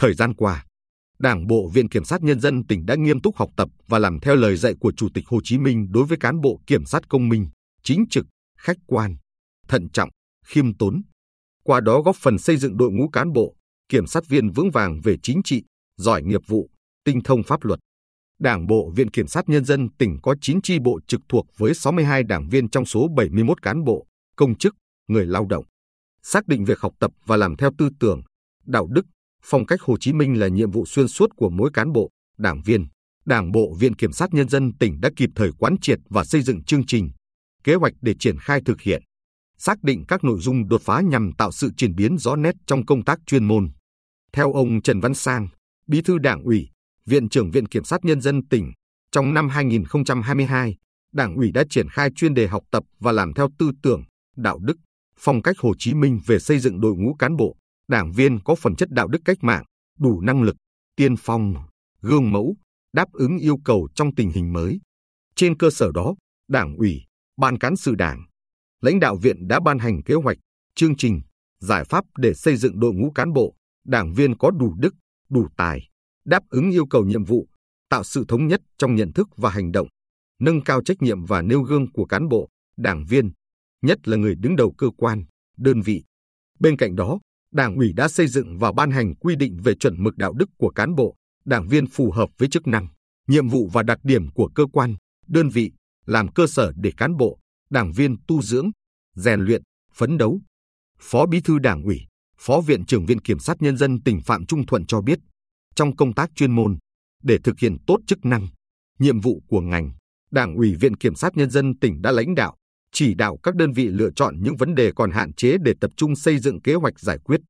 Thời gian qua, Đảng bộ Viện Kiểm sát Nhân dân tỉnh đã nghiêm túc học tập và làm theo lời dạy của Chủ tịch Hồ Chí Minh đối với cán bộ kiểm sát công minh, chính trực, khách quan, thận trọng, khiêm tốn. Qua đó góp phần xây dựng đội ngũ cán bộ, kiểm sát viên vững vàng về chính trị, giỏi nghiệp vụ, tinh thông pháp luật. Đảng bộ Viện Kiểm sát Nhân dân tỉnh có 9 chi bộ trực thuộc với 62 đảng viên trong số 71 cán bộ, công chức, người lao động. Xác định việc học tập và làm theo tư tưởng, đạo đức, phong cách Hồ Chí Minh là nhiệm vụ xuyên suốt của mỗi cán bộ, đảng viên. Đảng bộ Viện Kiểm sát Nhân dân tỉnh đã kịp thời quán triệt và xây dựng chương trình, kế hoạch để triển khai thực hiện, xác định các nội dung đột phá nhằm tạo sự chuyển biến rõ nét trong công tác chuyên môn. Theo ông Trần Văn Sang, Bí thư Đảng ủy, Viện trưởng Viện Kiểm sát Nhân dân tỉnh, trong năm 2022, Đảng ủy đã triển khai chuyên đề học tập và làm theo tư tưởng, đạo đức, phong cách Hồ Chí Minh về xây dựng đội ngũ cán bộ, đảng viên có phẩm chất đạo đức cách mạng, đủ năng lực, tiên phong, gương mẫu, đáp ứng yêu cầu trong tình hình mới. Trên cơ sở đó, Đảng ủy, Ban cán sự Đảng, lãnh đạo viện đã ban hành kế hoạch, chương trình, giải pháp để xây dựng đội ngũ cán bộ, đảng viên có đủ đức, đủ tài, đáp ứng yêu cầu nhiệm vụ, tạo sự thống nhất trong nhận thức và hành động, nâng cao trách nhiệm và nêu gương của cán bộ, đảng viên, nhất là người đứng đầu cơ quan, đơn vị. Bên cạnh đó, Đảng ủy đã xây dựng và ban hành quy định về chuẩn mực đạo đức của cán bộ, đảng viên phù hợp với chức năng, nhiệm vụ và đặc điểm của cơ quan, đơn vị, làm cơ sở để cán bộ, đảng viên tu dưỡng, rèn luyện, phấn đấu. Phó Bí thư Đảng ủy, Phó Viện trưởng Viện Kiểm sát Nhân dân tỉnh Phạm Trung Thuận cho biết, trong công tác chuyên môn, để thực hiện tốt chức năng, nhiệm vụ của ngành, Đảng ủy Viện Kiểm sát Nhân dân tỉnh đã lãnh đạo, chỉ đạo các đơn vị lựa chọn những vấn đề còn hạn chế để tập trung xây dựng kế hoạch giải quyết.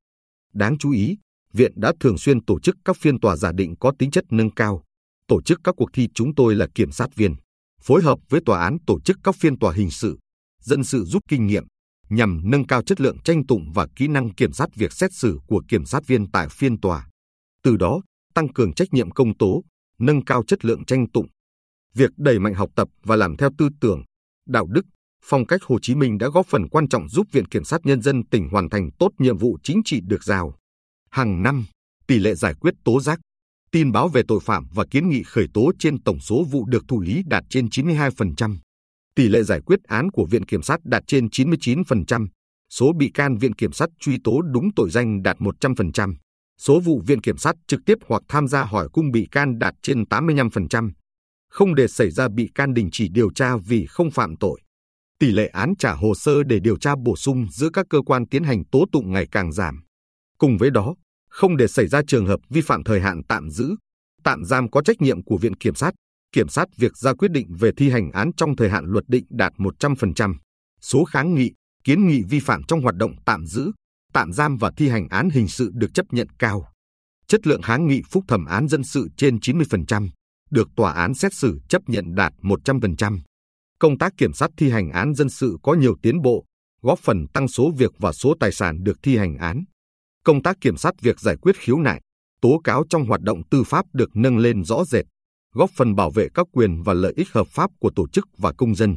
Đáng chú ý, Viện đã thường xuyên tổ chức các phiên tòa giả định có tính chất nâng cao, tổ chức các cuộc thi chúng tôi là kiểm sát viên, phối hợp với tòa án tổ chức các phiên tòa hình sự, dân sự rút kinh nghiệm, nhằm nâng cao chất lượng tranh tụng và kỹ năng kiểm sát việc xét xử của kiểm sát viên tại phiên tòa. Từ đó, tăng cường trách nhiệm công tố, nâng cao chất lượng tranh tụng. Việc đẩy mạnh học tập và làm theo tư tưởng, đạo đức, phong cách Hồ Chí Minh đã góp phần quan trọng giúp Viện Kiểm sát Nhân dân tỉnh hoàn thành tốt nhiệm vụ chính trị được giao. Hàng năm, tỷ lệ giải quyết tố giác, tin báo về tội phạm và kiến nghị khởi tố trên tổng số vụ được thụ lý đạt trên 92%. Tỷ lệ giải quyết án của Viện Kiểm sát đạt trên 99%, số bị can Viện Kiểm sát truy tố đúng tội danh đạt 100%, số vụ Viện Kiểm sát trực tiếp hoặc tham gia hỏi cung bị can đạt trên 85%, không để xảy ra bị can đình chỉ điều tra vì không phạm tội tỷ lệ án trả hồ sơ để điều tra bổ sung giữa các cơ quan tiến hành tố tụng ngày càng giảm. Cùng với đó, không để xảy ra trường hợp vi phạm thời hạn tạm giữ, tạm giam có trách nhiệm của Viện Kiểm sát, kiểm sát việc ra quyết định về thi hành án trong thời hạn luật định đạt 100%. Số kháng nghị, kiến nghị vi phạm trong hoạt động tạm giữ, tạm giam và thi hành án hình sự được chấp nhận cao. Chất lượng kháng nghị phúc thẩm án dân sự trên 90%, được tòa án xét xử chấp nhận đạt 100% công tác kiểm sát thi hành án dân sự có nhiều tiến bộ, góp phần tăng số việc và số tài sản được thi hành án. Công tác kiểm sát việc giải quyết khiếu nại, tố cáo trong hoạt động tư pháp được nâng lên rõ rệt, góp phần bảo vệ các quyền và lợi ích hợp pháp của tổ chức và công dân.